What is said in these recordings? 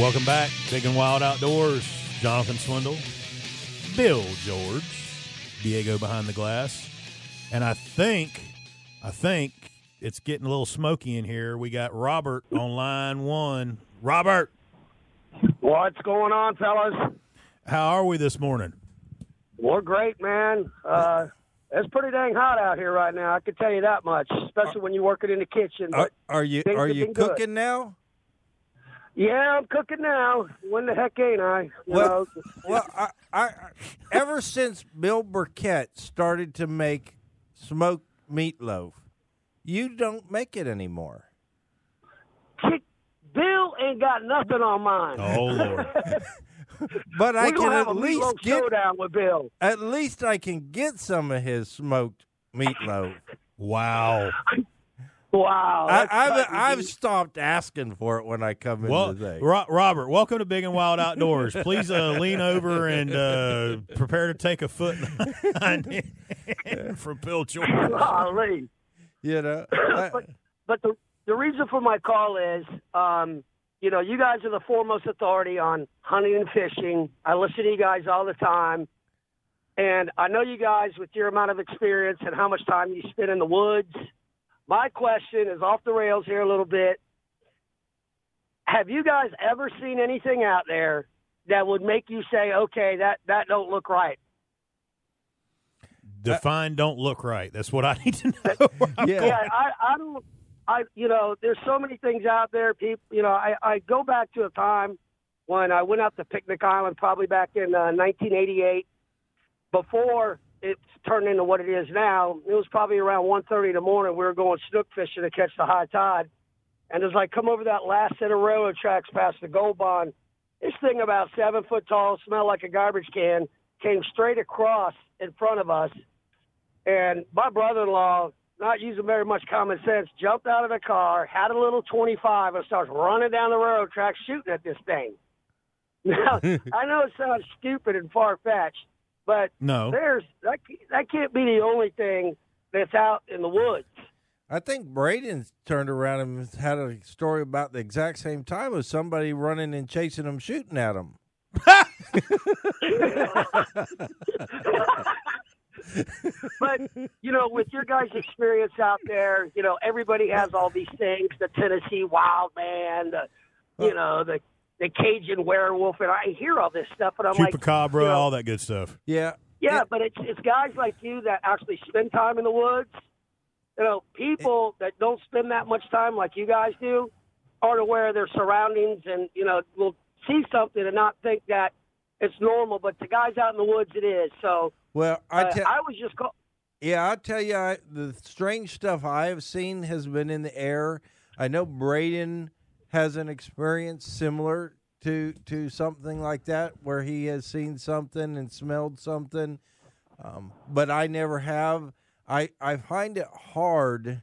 Welcome back, Big and Wild Outdoors. Jonathan Swindle, Bill George, Diego behind the glass, and I think, I think it's getting a little smoky in here. We got Robert on line one. Robert, What's going on, fellas? how are we this morning? We're great, man. Uh, it's pretty dang hot out here right now. I can tell you that much, especially when you're working in the kitchen. Are, But are you are you been good. cooking now? Yeah, I'm cooking now. When the heck ain't I? You Well, know, well, I, I, I ever since Bill Burkett started to make smoked meatloaf, you don't make it anymore. kick, Bill ain't got nothing on mine. Oh Lord, But I can at least meatloaf get showdown with Bill. at least I can get some of his smoked meatloaf. wow. Wow, I, I've, I've stopped asking for it when I come in Well, today. Ro- Robert, welcome to Big and Wild Outdoors. Please uh, lean over and uh, prepare to take a foot from Bill George. Golly. You know, I- but but the the reason for my call is, um, you know, you guys are the foremost authority on hunting and fishing. I listen to you guys all the time, and I know you guys with your amount of experience and how much time you spend in the woods. My question is off the rails here a little bit. Have you guys ever seen anything out there that would make you say, "Okay, that that don't look right"? Define don't look right. That's what I need to know. yeah. yeah, I, I don't. I, you know, there's so many things out there. People, you know, I, I go back to a time when I went out to Picnic Island, probably back in uh, 1988, before it's turned into what it is now. It was probably around 1:30 in the morning. We were going snook fishing to catch the high tide, and as I come over that last set of railroad tracks past the Gold Bond, this thing about seven foot tall, smelled like a garbage can, came straight across in front of us. And my brother-in-law, not using very much common sense, jumped out of the car, had a little 25, and starts running down the railroad tracks shooting at this thing. Now, I know it sounds stupid and far-fetched, but No. there's that, that can't be the only thing that's out in the woods. I think Braden's turned around and had a story about the exact same time of somebody running and chasing him, shooting at him. but you know, with your guys' experience out there, you know, everybody has all these things: the Tennessee Wild Man, the you uh, know, the the Cajun werewolf, and I hear all this stuff, and I'm like, Chupacabra, you know, all that good stuff. Yeah. yeah, but it's it's guys like you that actually spend time in the woods. You know, people that don't spend that much time like you guys do aren't aware of their surroundings, and you know, will see something and not think that it's normal. But the guys out in the woods, it is. So Well, I uh, tell I was just call- yeah, I tell you, I, the strange stuff I have seen has been in the air. I know Braden has an experience similar to to something like that, where he has seen something and smelled something, um, but I never have. I I find it hard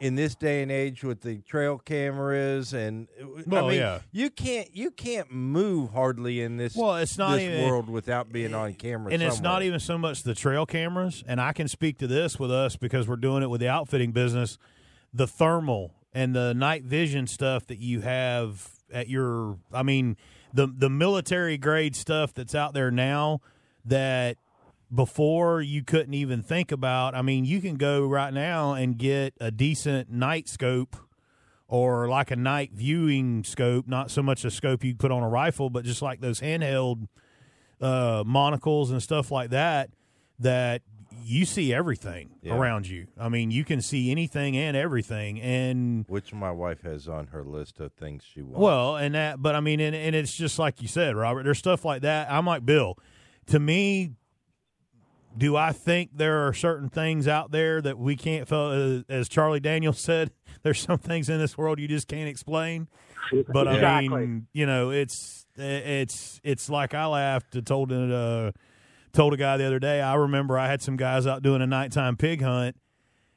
in this day and age with the trail cameras and Well, I mean, yeah. you can't you can't move hardly in this Well, it's not this even- world without being on camera. and it's not even so much the trail cameras and i can speak to this with us because we're doing it with the outfitting business the thermal and the night vision stuff that you have at your i mean the the military grade stuff that's out there now that before you couldn't even think about i mean you can go right now and get a decent night scope or like a night viewing scope not so much a scope you put on a rifle but just like those handheld uh, monocles and stuff like that that you see everything Yeah. around you. I mean, you can see anything and everything, and which my wife has on her list of things she wants. well, and that, but I mean, and, and it's just like you said, Robert. There's stuff like that. I'm like Bill. To me, do I think there are certain things out there that we can't, uh, as Charlie Daniels said, there's some things in this world you just can't explain. But I mean, you know, it's it's it's like I laughed. and Told it, uh, told a guy the other day. I remember I had some guys out doing a nighttime pig hunt,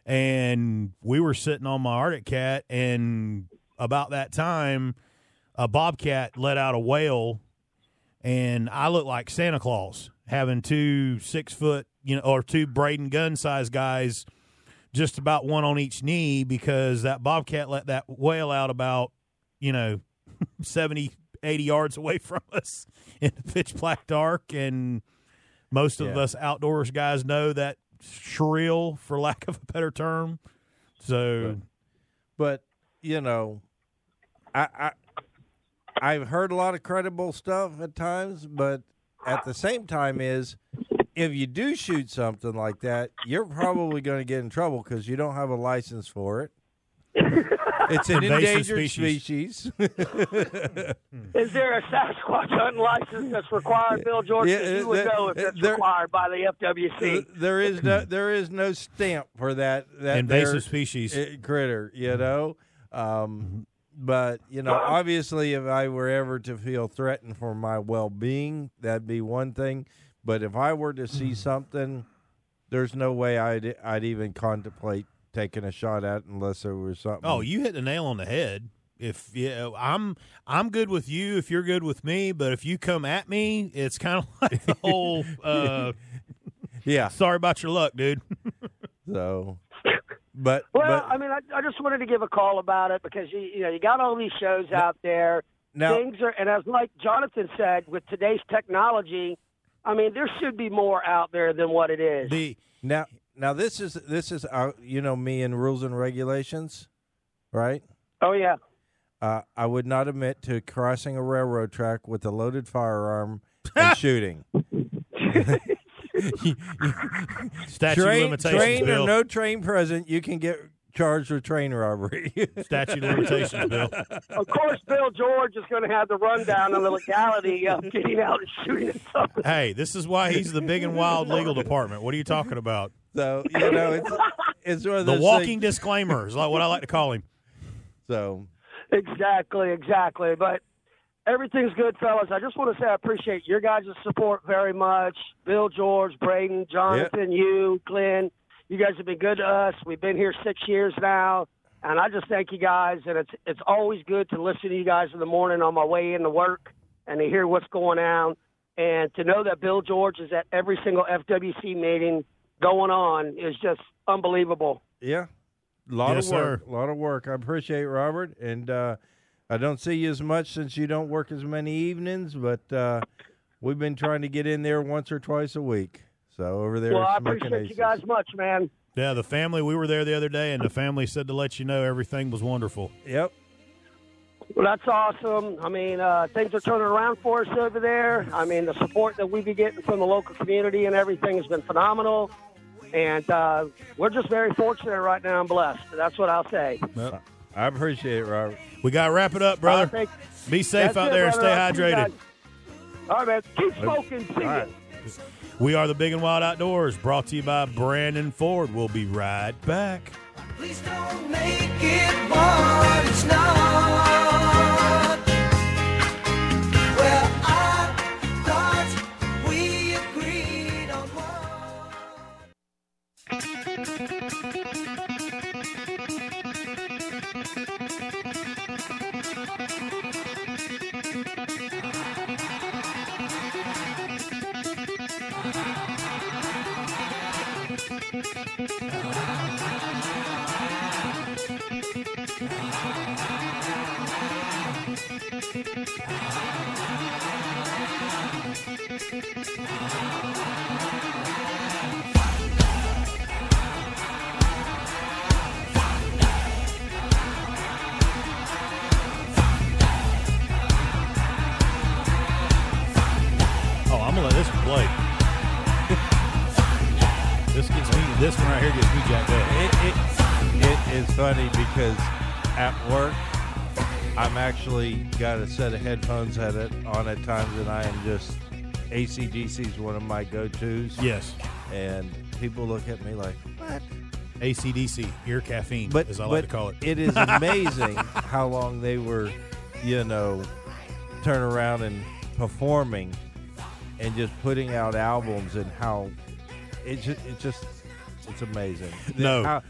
and we were sitting on my Arctic cat, and about that time, a bobcat let out a wail, and I looked like Santa Claus having two six foot, you know, or two Braden Gunn size guys, just about one on each knee because that bobcat let that wail out about, you know, 70, 80 yards away from us in the pitch black dark, and most of Yeah. us outdoors guys know that shrill, for lack of a better term. So but you know, I, I I've heard a lot of credible stuff at times, but at the same time, is if you do shoot something like that, you're probably going to get in trouble because you don't have a license for it. It's an Invasive endangered species. species. Is there a Sasquatch hunting license that's required, Bill George? Yeah, you would uh, know if uh, it's there- required by the FWC. there is no there is no stamp for that that invasive species. uh, critter, you know. Um, but you know, obviously, if I were ever to feel threatened for my well-being, that'd be one thing. But if I were to see something, there's no way I'd I'd even contemplate taking a shot at unless there was something. Oh, you hit the nail on the head. If yeah, I'm I'm good with you if you're good with me, but if you come at me, it's kind of like the whole uh, yeah. sorry about your luck, dude. So, but Well, but I mean, I, I just wanted to give a call about it because you, you know you got all these shows out there. now Things are, and as like Jonathan said, with today's technology, I mean, there should be more out there than what it is. The now now this is this is uh, you know me and rules and regulations, right? oh yeah, Uh, I would not admit to crossing a railroad track with a loaded firearm and shooting. statute of train, limitations train bill. or no train present, you can get charged with train robbery. statute limitations bill. of course, Bill George is going to have the rundown on the legality of getting out and shooting at something. Hey, this is why he's the big and wild legal department. What are you talking about? So you know it's it's one of The walking things- disclaimer is like what I like to call him. So Exactly, exactly. But everything's good, fellas. I just want to say I appreciate your guys' support very much. Bill, George, Braden, Jonathan, you, Glenn. You guys have been good to us. We've been here six years now, and I just thank you guys. And it's it's always good to listen to you guys in the morning on my way into work and to hear what's going on, and to know that Bill George is at every single FWC meeting going on is just unbelievable. yeah, a lot Yes, of work, a lot of work. I appreciate it, Robert, and uh, I don't see you as much since you don't work as many evenings, but uh, we've been trying to get in there once or twice a week. So over there, Well, I at Smokin' appreciate you guys much, man. Yeah, the family. We were there the other day, and the family said to let you know everything was wonderful. Yep. Well, that's awesome. I mean, uh, things are turning around for us over there. I mean, the support that we've been getting from the local community and everything has been phenomenal. And uh, we're just very fortunate right now and blessed. That's what I'll say. I appreciate it, Robert. We got to wrap it up, brother. I think Be safe that's out it, there and brother. stay I'll see you hydrated. All right, man. Keep smoking. See All ya. right. We are the Big and Wild Outdoors, brought to you by Brandon Ford. We'll be right back. Please don't make it got a set of headphones at it on at times, and I am just ACDC is one of my go-tos. Yes. and people look at me like, "What?" ACDC, ear caffeine, But as I like to call it. it is amazing how long they were, you know, turn around and performing, and just putting out albums, and how it just it just it's amazing. No. How-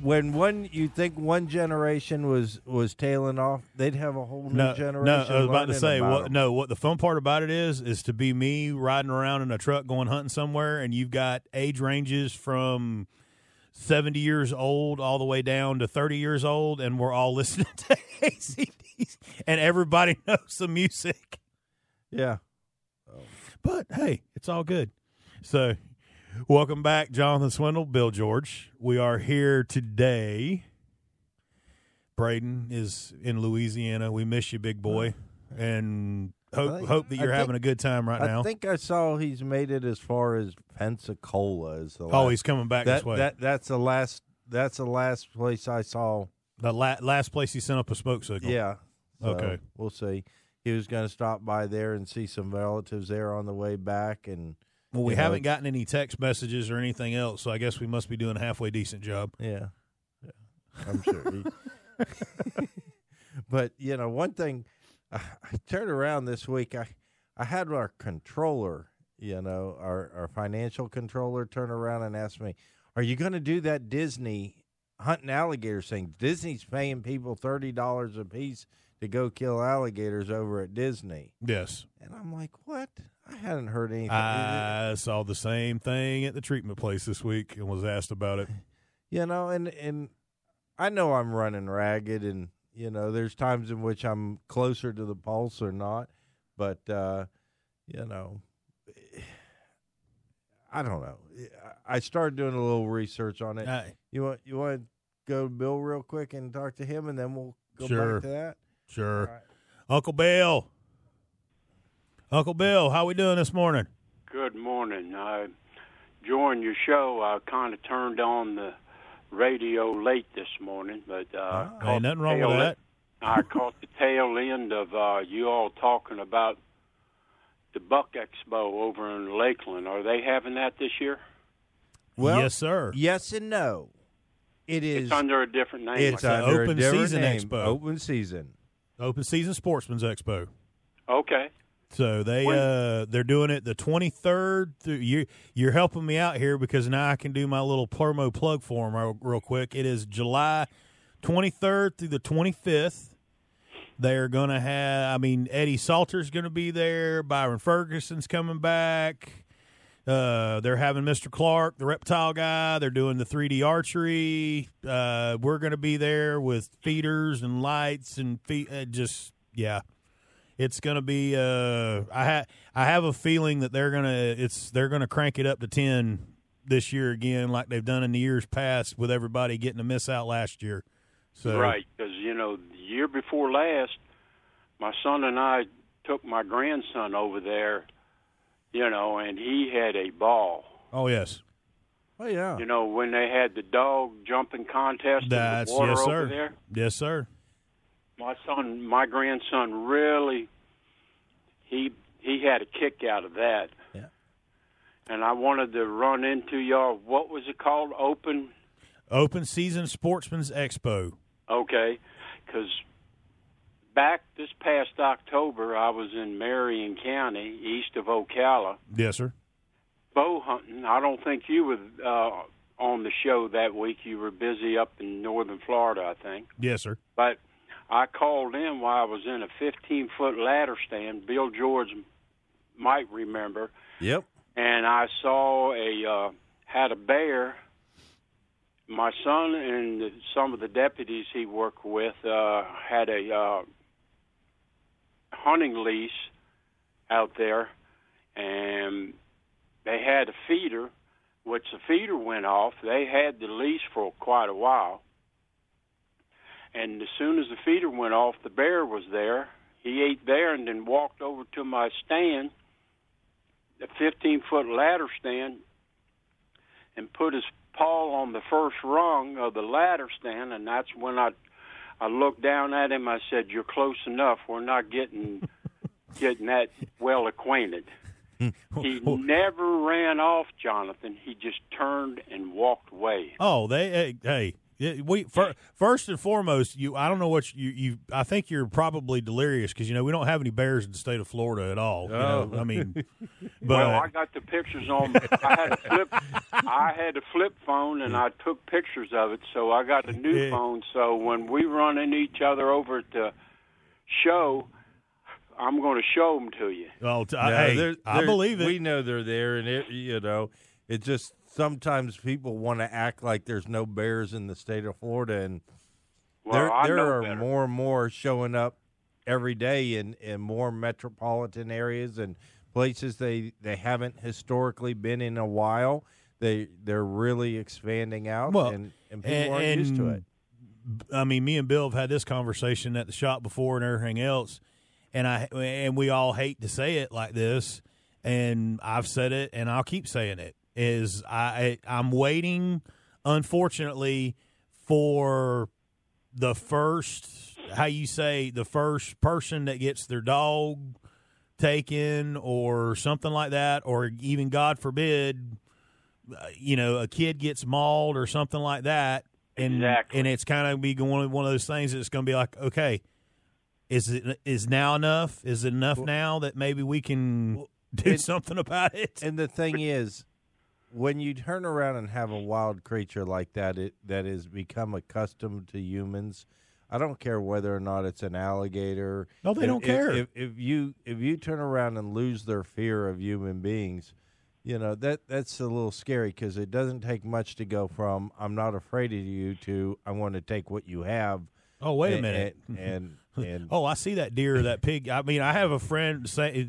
when one you think one generation was was tailing off, they'd have a whole new No, generation. no, I was about to say about what. No, what the fun part about it is, is to be me riding around in a truck going hunting somewhere, and you've got age ranges from seventy years old all the way down to thirty years old, and we're all listening to ACDs, and everybody knows the music. Yeah. But hey, it's all good. So, welcome back, Jonathan Swindle, Bill George. We are here today. Braden is in Louisiana. We miss you, big boy, and hope think- hope that you're think- having a good time right I now. I think I saw he's made it as far as Pensacola. Is the oh, last- he's coming back that, this way. that that's the last that's the last place I saw. the la- last place he sent up a smoke signal. Yeah. So Okay. We'll see. He was going to stop by there and see some relatives there on the way back, and Well, we you haven't gotten any text messages or anything else, so I guess we must be doing a halfway decent job. yeah, yeah I'm sure. He- but you know, one thing, I, I turned around this week. I I had our controller, you know, our our financial controller, turn around and ask me, "Are you going to do that Disney hunting alligators thing? Disney's paying people thirty dollars a piece." To go kill alligators over at Disney, Yes, and I'm like, "What? I hadn't heard anything." I saw the same thing at the treatment place this week and was asked about it. you know and and i know i'm running ragged and you know there's times in which i'm closer to the pulse or not but uh you know i don't know i started doing a little research on it you want you want to go to bill real quick and talk to him and then we'll go Sure. back to that Sure. Right. Uncle Bill. Uncle Bill, how we doing this morning? Good morning. I joined your show. I kind of turned on the radio late this morning, but uh, Ah. Ain't nothing wrong with tail that. I caught the tail end of uh, you all talking about the Buck Expo over in Lakeland. Are they having that this year? well yes, sir. yes and no it is It's under a different name. it's like that. under Open a different Season name. Expo. open season Open Season Sportsman's Expo. okay. So they uh they're doing it the 23rd through you you're helping me out here because now I can do my little promo plug for them real, real quick. It is July 23rd through the 25th. They're going to have I mean Eddie Salter's going to be there, Byron Ferguson's coming back. Uh, they're having Mr. Clark, the reptile guy. They're doing the 3D archery. Uh, we're going to be there with feeders and lights and feet. Uh, just yeah, it's going to be. Uh, I ha- I have a feeling that they're gonna it's they're gonna crank it up to ten this year again, like they've done in the years past, with everybody getting a miss out last year. So Right, because you know the year before last, my son and I took my grandson over there, you know, and he had a ball. Oh yes, oh yeah You know, when they had the dog jumping contest that's in the water yes over sir, there, yes sir. My son, my grandson, really he he had a kick out of that. Yeah. And I wanted to run into y'all. What was it called? Open. Open season Sportsman's Expo. Okay, because back this past October, I was in Marion County, east of Ocala, Yes sir. bow hunting. I don't think you were uh, on the show that week. You were busy up in northern Florida, I think. Yes sir. But I called in while I was in a 15 foot ladder stand. Bill George might remember, yep and I saw a uh, had a bear. My son and some of the deputies he worked with uh, had a uh, hunting lease out there, and they had a feeder, which the feeder went off. They had the lease for quite a while, and as soon as the feeder went off, the bear was there. He ate there and then walked over to my stand, the 15 foot ladder stand, and put his paw on the first rung of the ladder stand, and that's when I I looked down at him. I said, "You're close enough. We're not getting getting that well acquainted." he never ran off, Jonathan. He just turned and walked away. Oh, they hey, hey yeah, we fir- first and foremost, you I don't know what you you I think you're probably delirious because you know we don't have any bears in the state of Florida at all. You know? Oh. I mean, but well, uh, I got the pictures on. I had a flip. I had a flip phone, and I took pictures of it. So I got a new Yeah. phone. So when we run into each other over at the show, I'm going to show them to you. well, t- No, I, hey, they're- I they're- believe it. We know they're there, and it, you know, it just sometimes people want to act like there's no bears in the state of Florida, and Well, there I there are better. more and more showing up every day in in more metropolitan areas and places they they haven't historically been in a while. They they're really expanding out, Well, and and people and- aren't used to it. I mean, me and Bill have had this conversation at the shop before and everything else, and I and we all hate to say it like this, and I've said it and I'll keep saying it. Is I I'm waiting, unfortunately, for the first how you say the first person that gets their dog taken or something like that, or even God forbid, uh, you know, a kid gets mauled or something like that, and Exactly. and it's kind of be going one of those things that's going to be like, okay, is it is now enough? Is it enough now that maybe we can do and- something about it? And the thing is, when you turn around and have a wild creature like that, it that has become accustomed to humans. I don't care whether or not it's an alligator. No, they If- don't care. If, if you if you turn around and lose their fear of human beings, you know that that's a little scary because it doesn't take much to go from "I'm not afraid of you" to "I want to take what you have." oh, wait a minute. And and, and Oh, I see that deer, or that pig. I mean, I have a friend say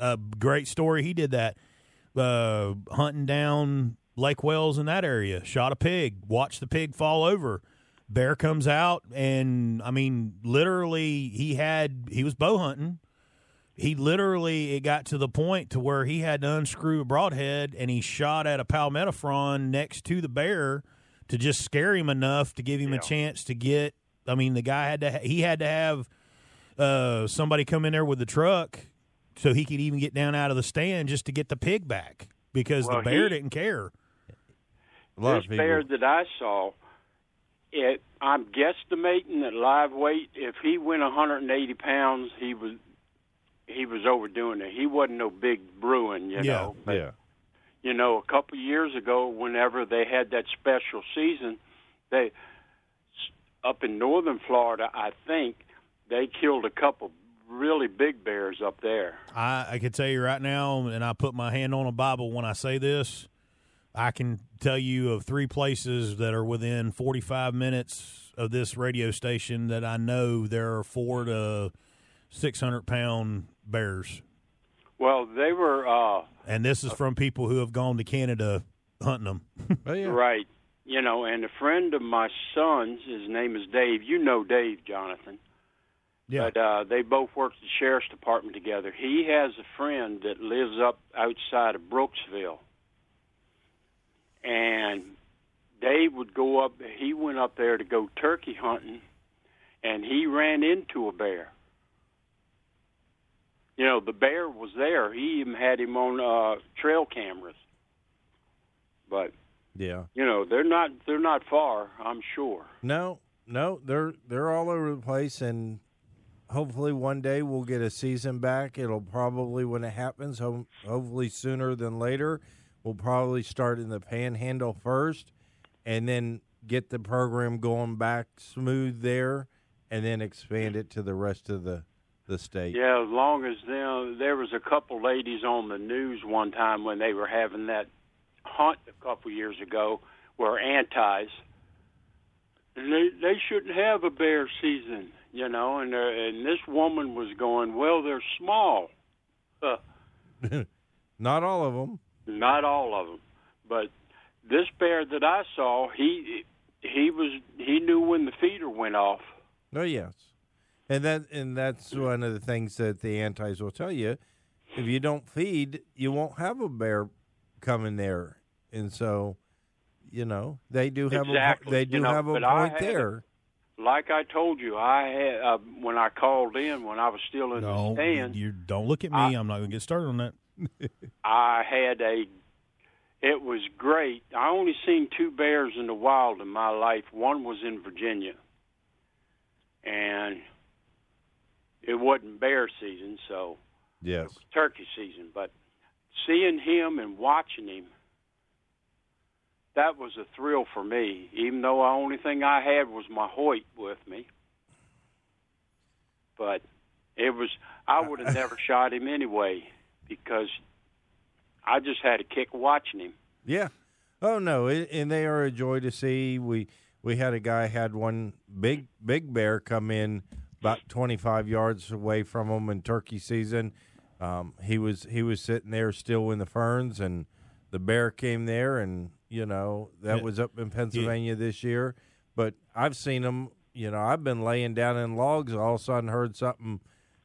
a great story. He did that uh, hunting down Lake Wales in that area. Shot a pig. Watched the pig fall over. Bear comes out, and I mean, literally, he had he was bow hunting. He literally it got to the point to where he had to unscrew a broadhead, and he shot at a palmetto frond next to the bear to just scare him enough to give him a chance to get. I mean, the guy had to he had to have uh, somebody come in there with the truck so he could even get down out of the stand just to get the pig back because Well, the bear he- didn't care. a lot this bear that I saw, it I'm guesstimating that live weight. If he went 180 pounds, he was he was overdoing it. He wasn't no big bruin, you Yeah, know. But, yeah. You know, a couple of years ago, whenever they had that special season, they up in northern Florida, I think they killed a couple really big bears up there. I, I can tell you right now, and I put my hand on a Bible when I say this. I can tell you of three places that are within 45 minutes of this radio station that I know there are four to 600 pound bears. Well, they were uh, And this is from people who have gone to Canada hunting them. Oh, yeah. right. You know, and a friend of my son's, his name is Dave. You know Dave, Jonathan. Yeah. But uh, they both work at the sheriff's department together. He has a friend that lives up outside of Brooksville, and Dave would go up. He went up there to go turkey hunting, and he ran into a bear. You know, the bear was there. He even had him on uh, trail cameras. But Yeah. you know, they're not they're not far. I'm sure. No, no, they're they're all over the place, and hopefully one day we'll get a season back. It'll probably when it happens, ho- hopefully sooner than later. We'll probably start in the Panhandle first, and then get the program going back smooth there, and then expand it to the rest of the the state. Yeah, as long as know, there was a couple ladies on the news one time when they were having that hunt a couple years ago, were antis. And they they shouldn't have a bear season, you know. And uh, and this woman was going, well, they're small. Not all of them. not all of them, but this bear that I saw, he he was he knew when the feeder went off. Oh yes, and that and that's one of the things that the antis will tell you. If you don't feed, you won't have a bear coming there, and so you know they do have Exactly, a they do you know, have a point had- there. Like I told you, I had uh, when I called in when I was still in the No, stand. you don't look at me. I- I'm not going to get started on that. I had a. It was great. I only seen two bears in the wild in my life. One was in Virginia, and it wasn't bear season, so Yes. turkey season. But seeing him and watching him, that was a thrill for me. Even though the only thing I had was my Hoyt with me, but it was I would have never shot him anyway because I just had a kick watching him. Yeah. Oh no, it, and they are a joy to see. We we had a guy had one big big bear come in about 25 yards away from him in turkey season. Um, he was he was sitting there still in the ferns, and the bear came there, and you know that Yeah. was up in Pennsylvania this year. But I've seen them. You know, I've been laying down in logs. All of a sudden, heard something,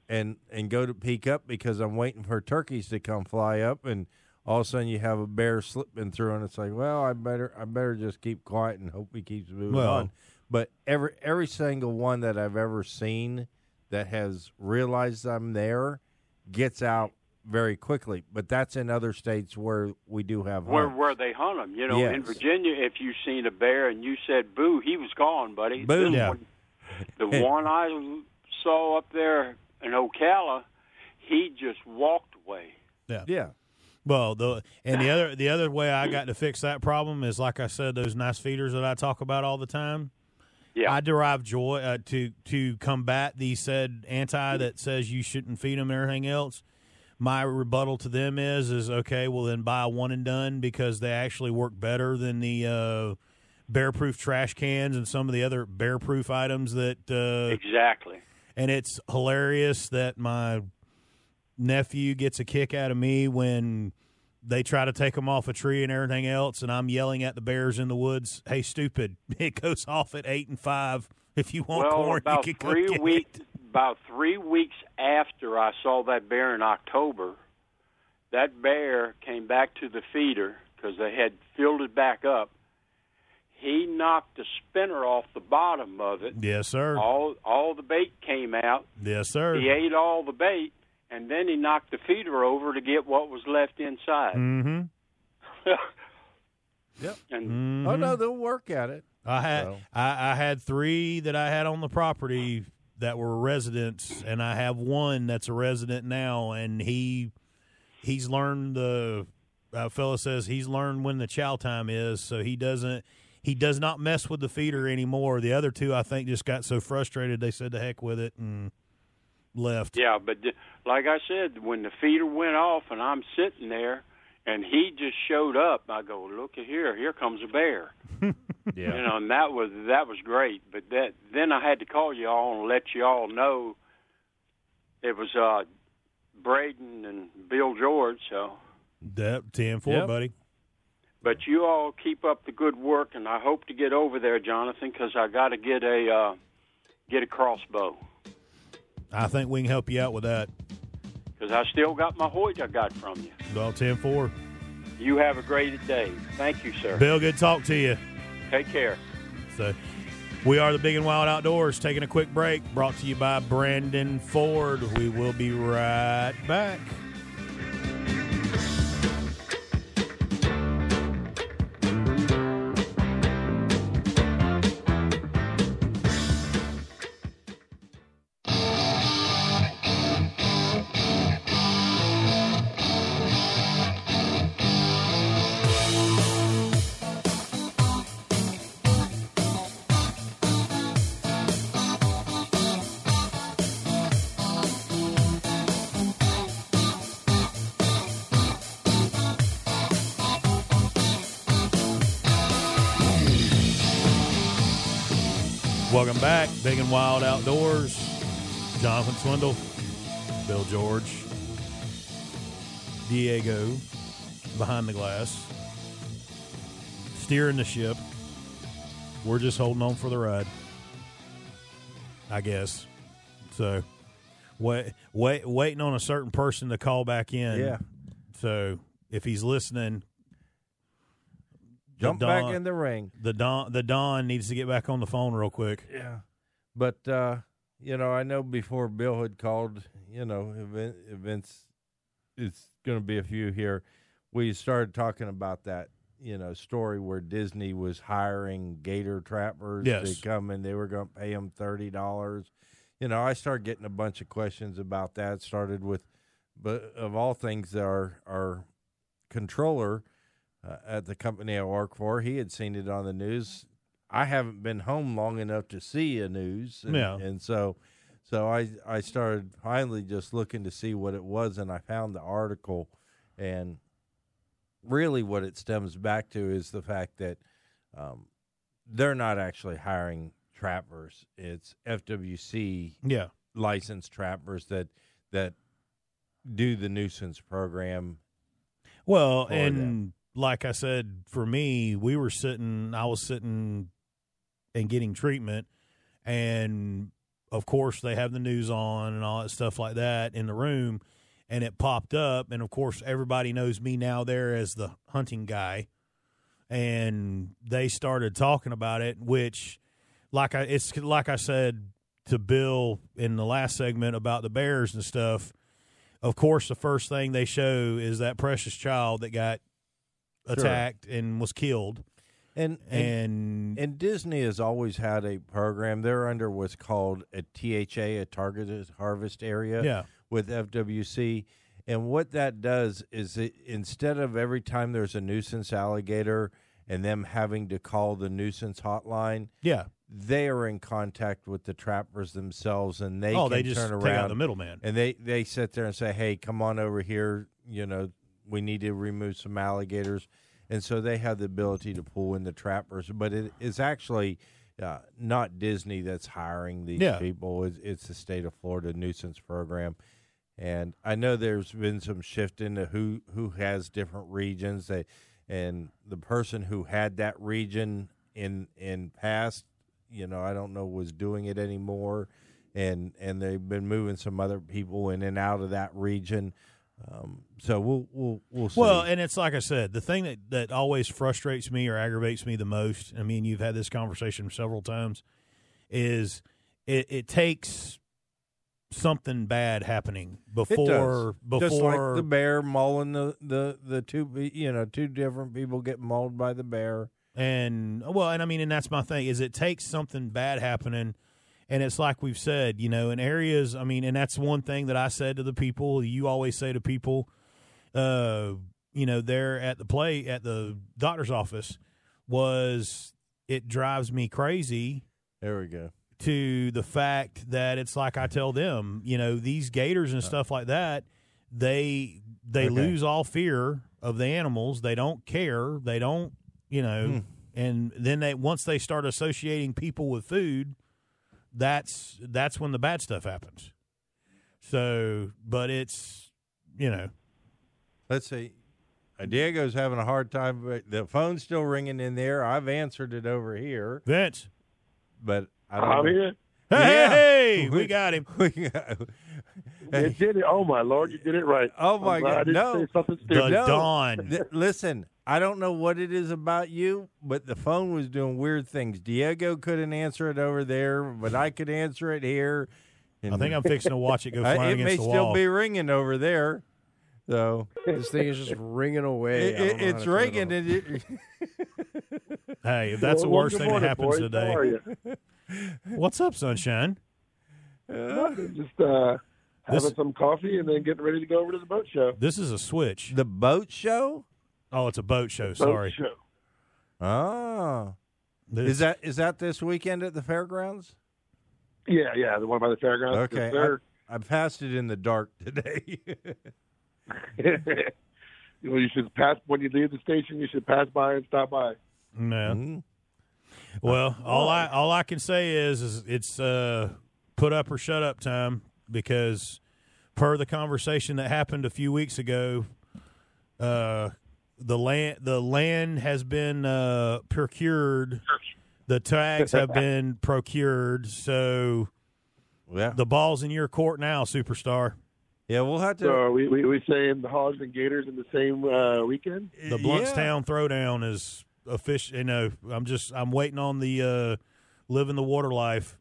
and and go to peek up because I'm waiting for turkeys to come fly up, and all of a sudden you have a bear slipping through, and it's like, well, I better I better just keep quiet and hope he keeps moving Well- on. But every every single one that I've ever seen that has realized I'm there gets out very quickly. But that's in other states where we do have Where hunts. where they hunt them, you know, in Virginia, if you seen a bear and you said "boo," he was gone, buddy. Boo. This Yeah. one- the one I saw up there in Ocala, he just walked away. Yeah. Yeah, Well, the and the other the other way I got to fix that problem is like I said, those nice feeders that I talk about all the time. Yeah, I derive joy uh, to to combat the said anti that says you shouldn't feed them and everything else. My rebuttal to them is is okay. Well, then buy one and done because they actually work better than the uh, bear proof trash cans and some of the other bear proof items that. Uh, exactly. and it's hilarious that my nephew gets a kick out of me when they try to take them off a tree and everything else, and I'm yelling at the bears in the woods, "Hey, stupid! It goes off at eight and five. If you want well, corn, about you can three go get weeks, it." About three weeks after I saw that bear in October, that bear came back to the feeder because they had filled it back up. He knocked the spinner off the bottom of it. Yes, sir. All all the bait came out. Yes, sir. He ate all the bait, and then he knocked the feeder over to get what was left inside. Mm-hmm. Yep. and Oh no, they'll work at it. I had So- I, I had three that I had on the property that were residents, and I have one that's a resident now, and he he's learned the uh, fella says he's learned when the chow time is, so he doesn't he does not mess with the feeder anymore. The other two, I think, just got so frustrated they said the heck with it and left. Yeah, but like I said, when the feeder went off and I'm sitting there, and he just showed up, I go, "Look at here! Here comes a bear!" Yeah. You know, and that was that was great. But that then I had to call you all and let you all know it was uh, Braden and Bill George. So, That ten four, Yep. buddy. but you all keep up the good work, and I hope to get over there, Jonathan, because I got to get a uh, get a crossbow I think we can help you out with that. Because I still got my Hoyt I got from you. Well, ten four. You have a great day. Thank you, sir. Bill, good talk to you. Take care. So we are the Big and Wild Outdoors. Taking a quick break. Brought to you by Brandon Ford. We will be right back. Big and Wild Outdoors. Jonathan Swindle, Bill George, Diego behind the glass, steering the ship. We're just holding on for the ride, I guess. So, wait, wait, waiting on a certain person to call back in. Yeah. So, if he's listening, the Jump back in the ring. the Don the Don needs to get back on the phone real quick. Yeah. But uh, you know, I know before Bill had called, you know, event, events it's going to be a few here. We started talking about that, you know, story where Disney was hiring gator trappers Yes. to come and they were going to pay them thirty dollars. You know, I started getting a bunch of questions about that. Started with, but of all things, our our controller uh, at the company I work for, he had seen it on the news. I haven't been home long enough to see a news, and, Yeah. and so so I I started finally just looking to see what it was, and I found the article, and really what it stems back to is the fact that um, they're not actually hiring trappers; it's FWC Yeah. licensed trappers that that do the nuisance program. Well, and them. like I said, for me, we were sitting. I was sitting and getting treatment, and of course they have the news on and all that stuff like that in the room, and it popped up, and of course everybody knows me now there as the hunting guy, and they started talking about it, which, like I, it's like I said to Bill in the last segment about the bears and stuff of course, the first thing they show is that precious child that got attacked and was killed. And and, And, and Disney has always had a program. They're under what's called a THA, a targeted harvest area. yeah, with FWC. And what that does is it, instead of every time there's a nuisance alligator and them having to call the nuisance hotline, yeah. they are in contact with the trappers themselves and they oh, can they just turn take out around the middleman. and they, they sit there and say, hey, come on over here. You know, we need to remove some alligators. And so they have the ability to pull in the trappers. But it is actually uh, not Disney that's hiring these Yeah. people, it's, it's the state of Florida nuisance program. And I know there's been some shift into who, who has different regions. They, and the person who had that region in in past, you know, I don't know was doing it anymore, and and they've been moving some other people in and out of that region. Um, so we'll we'll we'll see. Well, and it's like I said, the thing that, that always frustrates me or aggravates me the most, I mean, you've had this conversation several times, is it, it takes something bad happening before before just like the bear mauling the the the two you know two different people get mauled by the bear. and well and i mean and that's my thing is it takes something bad happening and it's like we've said you know in areas i mean and that's one thing that i said to the people you always say to people uh you know there at the play at the doctor's office was it drives me crazy There we go. to the fact that it's like I tell them, you know, these gators and stuff like that, they they Okay. lose all fear of the animals. They don't care. They don't, you know, Hmm. and then they once they start associating people with food, that's that's when the bad stuff happens. So, but it's you know, Let's see. Uh, Diego's having a hard time. but The phone's still ringing in there. I've answered it over here, Vince. but I don't. I'm know. here. Hey, Yeah. hey, we got him. We got- You did it. Oh my lord, you did it right. Oh, my I'm glad God, I didn't no. say something The. No. dawn. Th- listen, I don't know what it is about you, but the phone was doing weird things. Diego couldn't answer it over there, but I could answer it here. And I think I'm fixing to watch it go I- flying it may against the still be ringing over there. So This thing is just ringing away. it, it, it's to it ringing. it, Hey, if that's the worst good thing that happens boys. today. How are you? What's up, sunshine? Nothing, Just uh, having This- some coffee and then getting ready to go over to the boat show. This is a switch. the boat show. Oh, it's a boat show. Boat Sorry. show. Oh, This- is that is that this weekend at the fairgrounds? Yeah, yeah, the one by the fairgrounds. Okay, Yes, sir. I passed it in the dark today. well, you should pass when you leave the station. You should pass by and stop by. no. Mhm. Well, all I all I can say is is it's uh, put up or shut up time because per the conversation that happened a few weeks ago, uh, the land the land has been uh, procured. The tags have been procured, so Yeah, the ball's in your court now, superstar. yeah. We'll have to. So are we, we we saying the hogs and gators in the same uh, weekend? The yeah. Blountstown Throwdown is official. You know, I'm just I'm waiting on the uh, living the water life.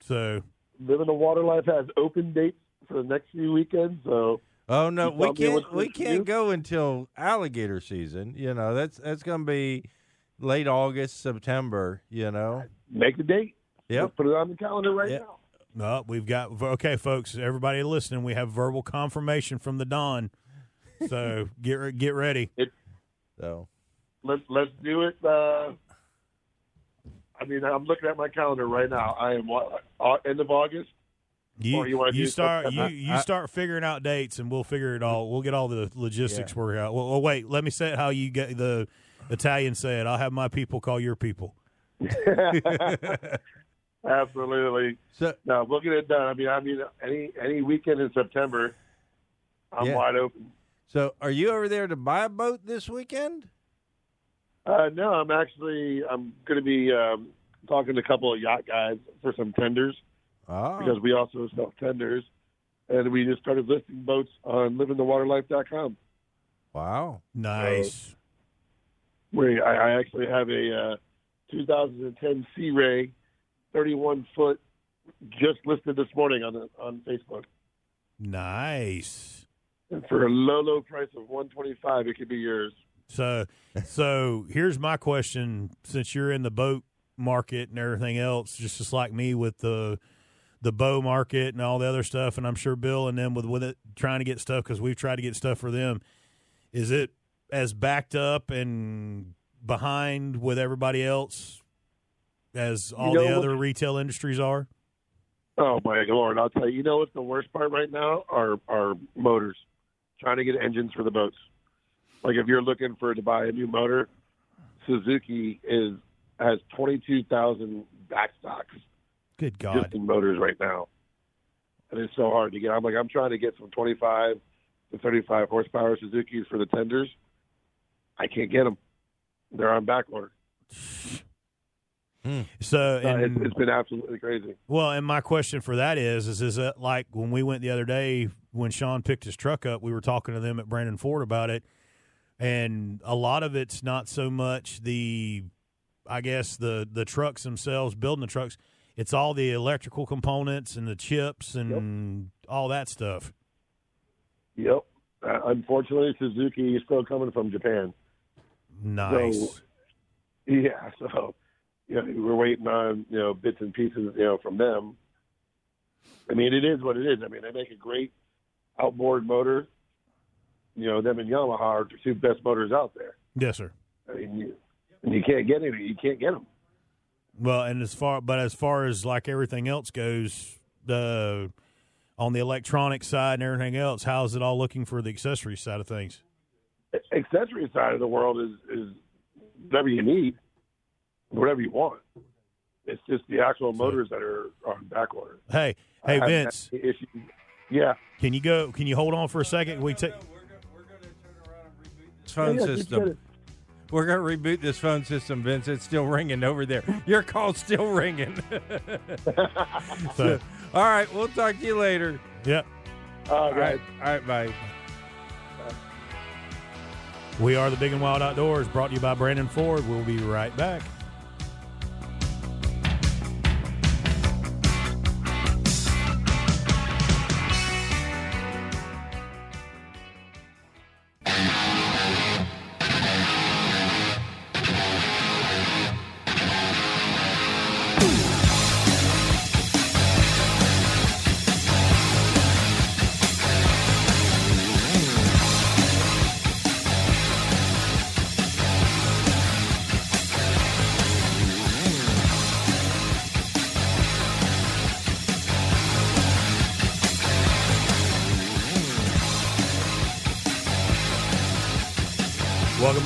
So Living the Water Life has open dates for the next few weekends. So Oh no, we tell me what's can't. We can't go until alligator season. You know, that's that's going to be late August, September. You know. Make the date. Yep. Let's put it on the calendar right Yep. now. No, we've got okay, folks. Everybody listening, we have verbal confirmation from the Don. So get get ready. So Let's let's do it. Uh, I mean, I'm looking at my calendar right now. I am what, uh, end of August. You Or you wanna do start you, you I- start figuring out dates, and we'll figure it all. We'll get all the logistics Yeah. worked out. Well, well, wait, let me say it how you get the Italian say it. I'll have my people call your people. Absolutely. so No, we'll get it done. I mean, I mean, any any weekend in September, I'm Yeah. wide open. so are you over there to buy a boat this weekend? Uh, no, I'm actually I'm going to be um, talking to a couple of yacht guys for some tenders Oh, because we also sell tenders, and we just started listing boats on livingthewaterlife.com. wow. Nice. Where I, I actually have a uh, 2010 Sea Ray, 31 foot, just listed this morning on the, on Facebook, Nice. and for a low low price of 125, it could be yours. So, so here's my question: Since you're in the boat market and everything else, just just like me with the the bow market and all the other stuff, and I'm sure Bill and them with with it trying to get stuff because we've tried to get stuff for them. Is it as backed up and behind with everybody else as all know the what- other retail industries are? Oh my lord! I'll tell you. You know what's the worst part right now? Are are motors, trying to get engines for the boats. Like if you're looking for to buy a new motor, Suzuki is has twenty two thousand backstocks Good God. Just in motors right now, and it's so hard to get. I'm like I'm trying to get some twenty five to thirty five horsepower Suzuki's for the tenders. I can't get them. They're on back order. So, Uh, it's, it's been absolutely crazy. Well, and my question for that is, is is it like when we went the other day when Sean picked his truck up, we were talking to them at Brandon Ford about it, and a lot of it's not so much the, I guess the the trucks themselves building the trucks, it's all the electrical components and the chips and all that stuff. Yep. Uh, unfortunately, Suzuki is still coming from Japan. Nice. So- Yeah, so you know, we're waiting on you know bits and pieces you know from them. I mean, it is what it is. I mean, they make a great outboard motor. You know, them and Yamaha are the two best motors out there. yes, sir. I mean, you, and you can't get any. You can't get them. Well, and as far but as far as like everything else goes, the on the electronic side and everything else, how's it all looking for the accessory side of things? Accessory side of the world is is whatever you need, whatever you want. It's just the actual motors that are on back order. Hey, hey, Vince, any issue. Yeah. can you go? Can you hold on for a second? We take. Phone Yeah, yeah, just system. Get it. We're going to reboot this phone system, Vince. It's still ringing over there. Your call's still ringing. So, All right, we'll talk to you later. Yep. All All right. right, all right, bye. we are the Big and Wild Outdoors, brought to you by Brandon Ford. We'll be right back.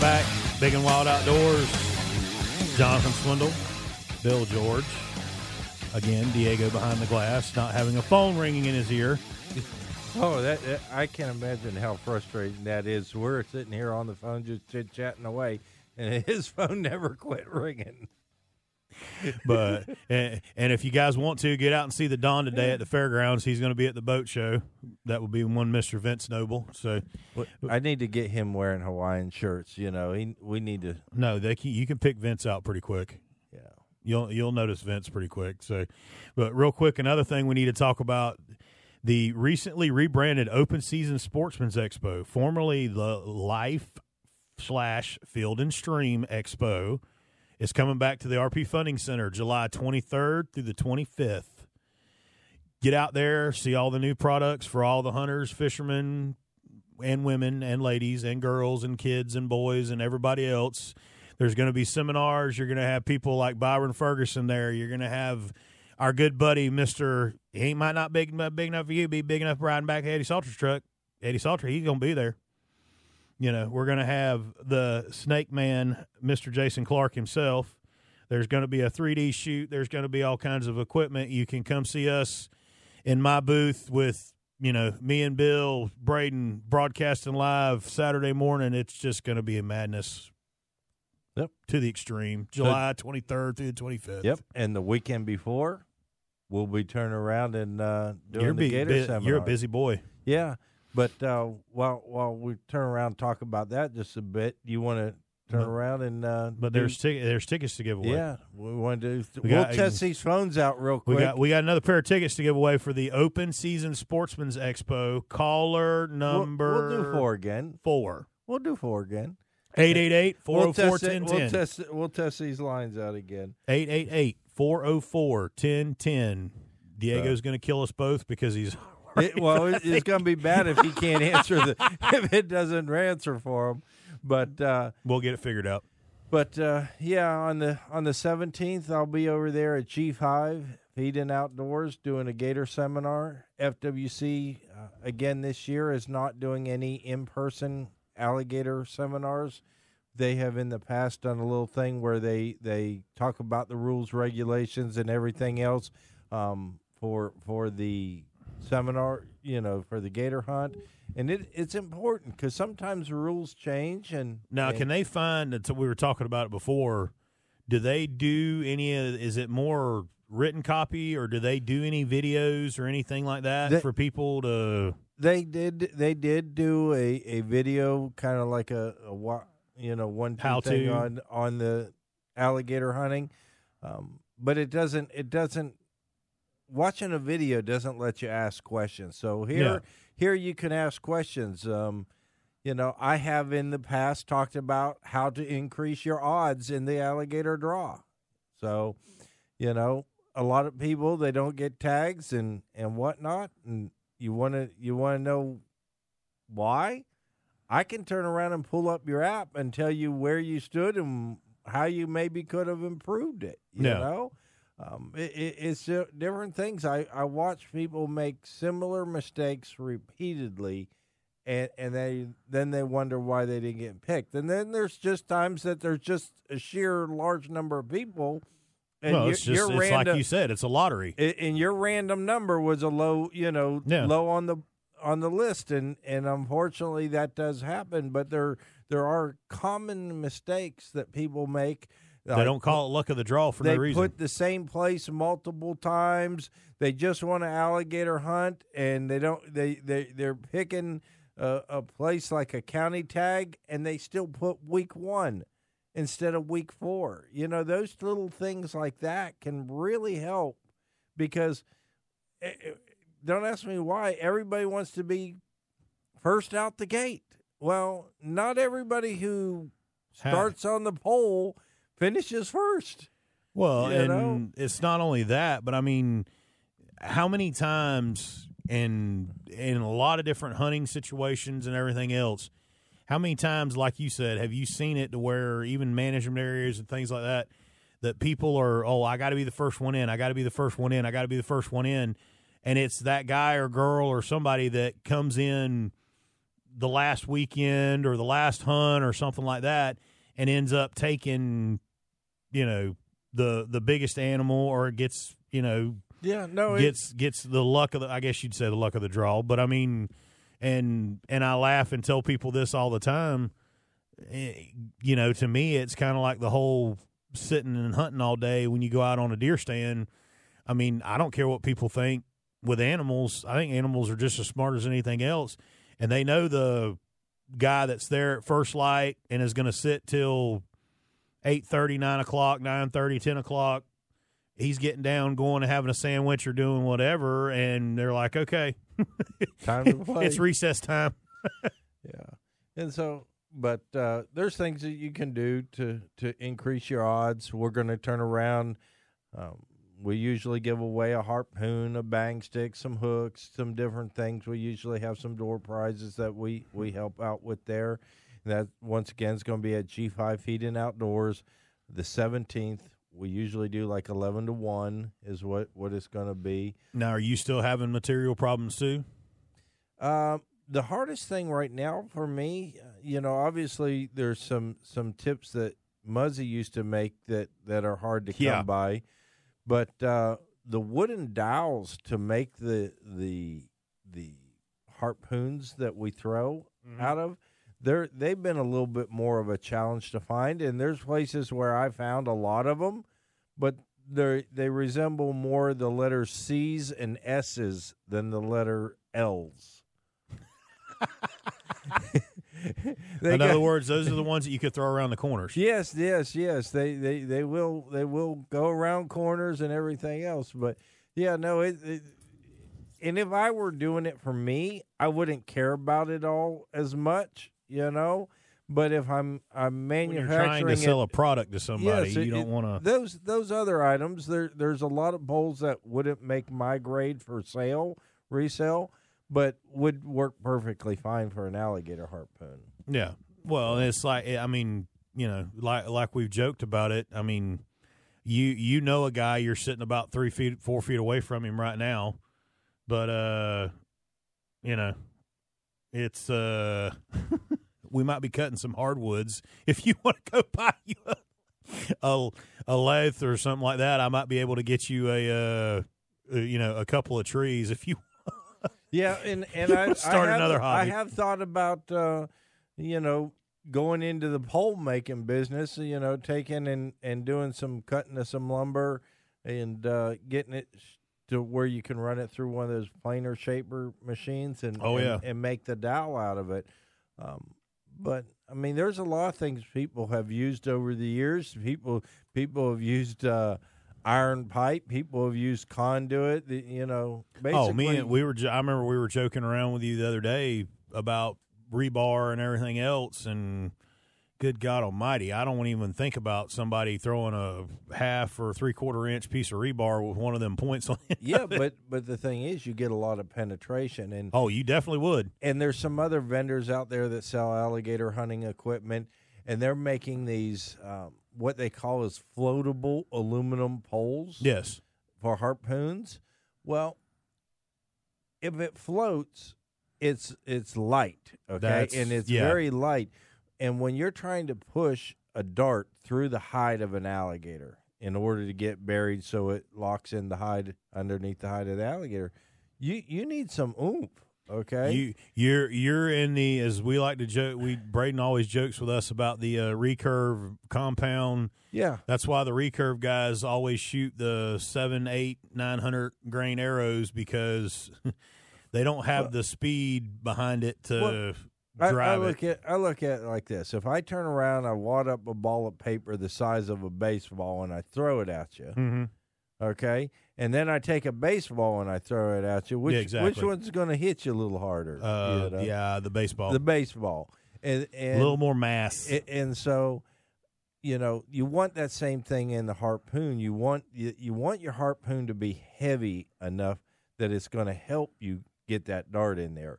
Welcome back, Big and Wild Outdoors. Jonathan Swindle, Bill George. Again, Diego behind the glass, not having a phone ringing in his ear. Oh, that, that I can't imagine how frustrating that is. We're sitting here on the phone just chit chatting away, and his phone never quit ringing. But and, and if you guys want to get out and see the Don today at the fairgrounds, he's going to be at the boat show. That will be one Mister Vince Noble. So I need to get him wearing Hawaiian shirts. You know, he, we need to. no, they can, you can pick Vince out pretty quick. Yeah. You'll you'll notice Vince pretty quick. So, but real quick, another thing we need to talk about The recently rebranded Open Season Sportsman's Expo, formerly the Life slash Field and Stream Expo, is coming back to the RP Funding Center July 23rd through the 25th. Get out there, see all the new products for all the hunters, fishermen, and women, and ladies, and girls, and kids, and boys, and everybody else. There's going to be seminars. You're going to have people like Byron Ferguson there. You're going to have our good buddy, Mister. He might not be big, big enough for you, be big enough riding back Eddie Salter's truck. Eddie Salter, he's going to be there. You know, we're going to have the Snake Man, Mister Jason Clark himself. There's going to be a 3D shoot. There's going to be all kinds of equipment. You can come see us in my booth with you know me and Bill Braden broadcasting live Saturday morning. It's just going to be a madness. Yep. To the extreme. July 23rd through the 25th. Yep. And the weekend before, we'll be turning around and uh, doing You're, the be, Gator bu- seminar. you're a busy boy. Yeah, but uh, while while we turn around and talk about that just a bit, you want to turn But- around and uh, But there's tic- there's tickets to give away. yeah, we want to. Do, We we'll got- test these phones out real quick. We got we got another pair of tickets to give away for the Open Season Sportsman's Expo. Caller We'll- number We'll, do four again. four. We'll do four again. 888 We'll 404 test 1010. We'll test these lines out again. 888 404 1010. Diego's going to kill us both because he's. It, well, it, it's going to be bad if he can't answer the if it doesn't answer for him. But uh, We'll get it figured out. But uh, yeah, on the on the seventeenth, I'll be over there at Chief Hive Feeding Outdoors doing a gator seminar. FWC uh, again this year is not doing any in person alligator seminars. They have in the past done a little thing where they they talk about the rules, regulations, and everything else um, for for the seminar. You know, for the gator hunt, and it it's important because sometimes the rules change and Now, and- can they find? that we were talking about it before. Do they do any? Is it more written copy, or do they do any videos or anything like that They- for people to? They did. They did do a, a video, kind of like a, a you know one How thing to. on on the alligator hunting, um, but it doesn't. It doesn't. Watching a video doesn't let you ask questions. So here, Yeah. here you can ask questions. Um, you know, I have in the past talked about how to increase your odds in the alligator draw. So, you know, a lot of people they don't get tags and and whatnot, and you want to you want to know why. I can turn around and pull up your app and tell you where you stood and how you maybe could have improved it. You Yeah. know, um, it, it, it's different things. I I watch people make similar mistakes repeatedly. And, and they then they wonder why they didn't get picked. And then there's just times that there's just a sheer large number of people. And well, it's just it's random, like you said, it's a lottery. and your random number was a low, you know, Yeah. low on the on the list, and and unfortunately that does happen. But there there are common mistakes that people make. They don't call it luck of the draw for no reason. They put the same place multiple times. They just want to alligator hunt, and they don't. They they they're picking a, a place like a county tag, and they still put week one instead of week four. You know, those little things like that can really help because. eh, eh, Don't ask me why. Everybody wants to be first out the gate. Well, not everybody who starts on the pole finishes first. Well, You and know? it's not only that, but I mean, how many times in in a lot of different hunting situations and everything else, how many times, like you said, have you seen it to where even management areas and things like that, that people are, oh, I got to be the first one in, I got to be the first one in, I got to be the first one in, and it's that guy or girl or somebody that comes in the last weekend or the last hunt or something like that and ends up taking you know the the biggest animal or it gets you know Yeah, no, it, gets gets the luck of the I guess you'd say the luck of the draw. But I mean and and I laugh and tell people this all the time eh, you know to me it's kind of like the whole sitting and hunting all day when you go out on a deer stand. I mean I don't care what people think with animals. I think animals are just as smart as anything else. And they know the guy that's there at first light and is going to sit till eight thirty, nine o'clock, nine thirty, ten o'clock, he's getting down, going and having a sandwich or doing whatever, and they're like, okay, Time to play. it's recess time. Yeah, and so, but uh, there's things that you can do to to increase your odds. We're going to turn around. Um, we usually give away a harpoon, a bang stick, some hooks, some different things. We usually have some door prizes that we we help out with there. That once again is going to be at G5 Feet in Outdoors, the 17th. We usually do like 11 to one is what what it's going to be. Now, are you still having material problems too? Um, the hardest thing right now for me, uh, you know, obviously there's some some tips that Muzzy used to make that that are hard to come Yeah. by, but uh, the wooden dowels to make the the the harpoons that we throw out of. They're, they've been a little bit more of a challenge to find, and there's places where I found a lot of them, but they they resemble more the letter C's and S's than the letter L's. In got- other words, those are the ones that you could throw around the corners. Yes, yes, yes. They they they will they will go around corners and everything else. But yeah, no. It, it and if I were doing it for me, I wouldn't care about it all as much, you know. But if I'm I'm manufacturing trying to sell it, a product to somebody, yes, you it- don't want to. those those other items. There there's a lot of bowls that wouldn't make my grade for sale resale, but would work perfectly fine for an alligator harpoon. Yeah. Well, it's like I mean, you know, like like we've joked about it. I mean, you you know a guy you're sitting about three feet, four feet away from him right now, but uh, you know, it's uh, we might be cutting some hardwoods. If you want to go buy you a, a a lathe or something like that, I might be able to get you a uh, uh, you know, a couple of trees if you. Yeah, and and I start I have, another I have thought about uh, you know going into the pole making business. You know, taking and and doing some cutting of some lumber and uh, getting it to where you can run it through one of those planer shaper machines and Oh, and, yeah. and make the dowel out of it. Um, but I mean, there's a lot of things people have used over the years. People people have used. Uh, Iron pipe. People have used conduit. the- You know, basically. Oh, me and we were. I remember we were joking around with you the other day about rebar and everything else, and good God Almighty, I don't even think about somebody throwing a half or three quarter inch piece of rebar with one of them points on it. yeah, but but the thing is, you get a lot of penetration, and Oh, you definitely would. and there's some other vendors out there that sell alligator hunting equipment, and they're making these um, what they call as floatable aluminum poles Yes. for harpoons. Well, if it floats, it's it's light, okay, That's- and it's yeah. very light. And when you're trying to push a dart through the hide of an alligator in order to get buried, so it locks in the hide underneath the hide of the alligator, you you need some oomph, okay? You you're you're in the as we like to joke. We Braden always jokes with us about the uh, recurve compound. yeah, That's why the recurve guys always shoot the seven, eight, nine hundred grain arrows because they don't have the speed behind it to Well, I, I look it. at I look at it like this: if I turn around, I wad up a ball of paper the size of a baseball, and I throw it at you. hmm okay? And then I take a baseball and I throw it at you. Which Yeah, exactly. which one's going to hit you a little harder? Uh, you know? Yeah, the baseball. the baseball. And and a little more mass. and, and so you know you want that same thing in the harpoon. You want you, you want your harpoon to be heavy enough that it's going to help you get that dart in there.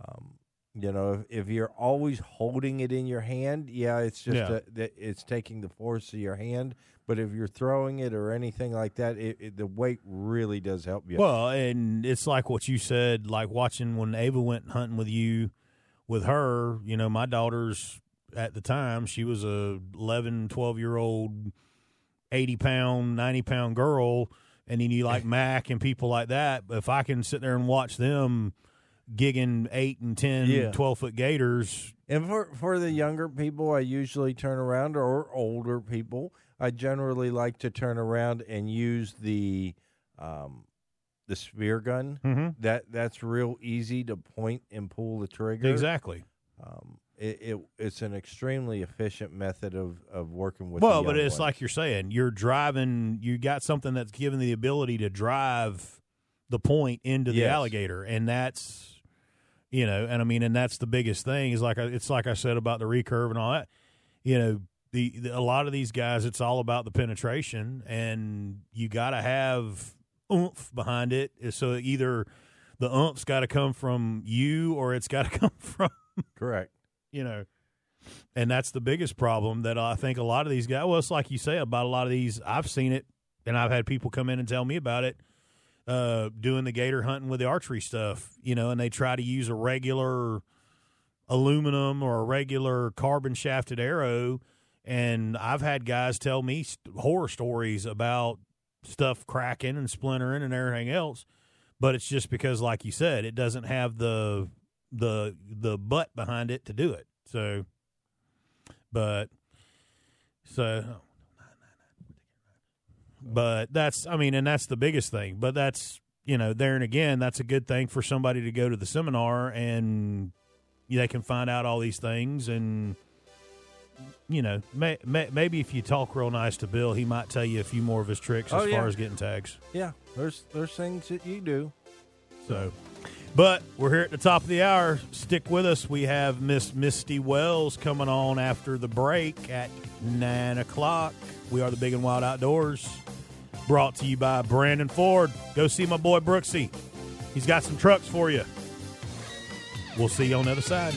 Um, you know, if, if you're always holding it in your hand, yeah, it's just Yeah. a, that it's taking the force of your hand. But if you're throwing it or anything like that, it, it, the weight really does help you. Well, and it's like what you said, like watching when Ava went hunting with you, with her, you know, my daughter's at the time, she was a 11, 12 year old, 80 pound, 90 pound girl. And then you like Mac and people like that. But if I can sit there and watch them gigging eight and 10, Yeah. 12 foot gators, And for for the younger people, I usually turn around, or older people, I generally like to turn around and use the um, the spear gun. Mhm. That that's real easy to point and pull the trigger. exactly. Um, it, it it's an extremely efficient method of, of working with. well, the but it's ones. like you're saying, you're driving. You got something that's given the ability to drive the point into the Yes. alligator, and that's you know, and I mean, and that's the biggest thing is like it's like I said about the recurve and all that. You know, the, the a lot of these guys, it's all about the penetration, and you got to have oomph behind it. So either the oomph has got to come from you, or it's got to come from correct. you know, and that's the biggest problem that I think a lot of these guys. Well, it's like you say about a lot of these. I've seen it, and I've had people come in and tell me about it. Uh, doing the gator hunting with the archery stuff, you know, and they try to use a regular aluminum or a regular carbon shafted arrow. And I've had guys tell me horror stories about stuff cracking and splintering and everything else. But it's just because, like you said, it doesn't have the the the butt behind it to do it. So, but so, but that's I mean, and that's the biggest thing. But that's you know, there and again, that's a good thing for somebody to go to the seminar and they can find out all these things and. You know, may, may, maybe if you talk real nice to Bill, he might tell you a few more of his tricks Oh, as yeah. far as getting tags. Yeah, there's there's things that you do. So, but we're here at the top of the hour. Stick with us. We have Miss Misty Wells coming on after the break at nine o'clock. We are the Big and Wild Outdoors, brought to you by Brandon Ford. Go see my boy Brooksy. He's got some trucks for you. We'll see you on the other side.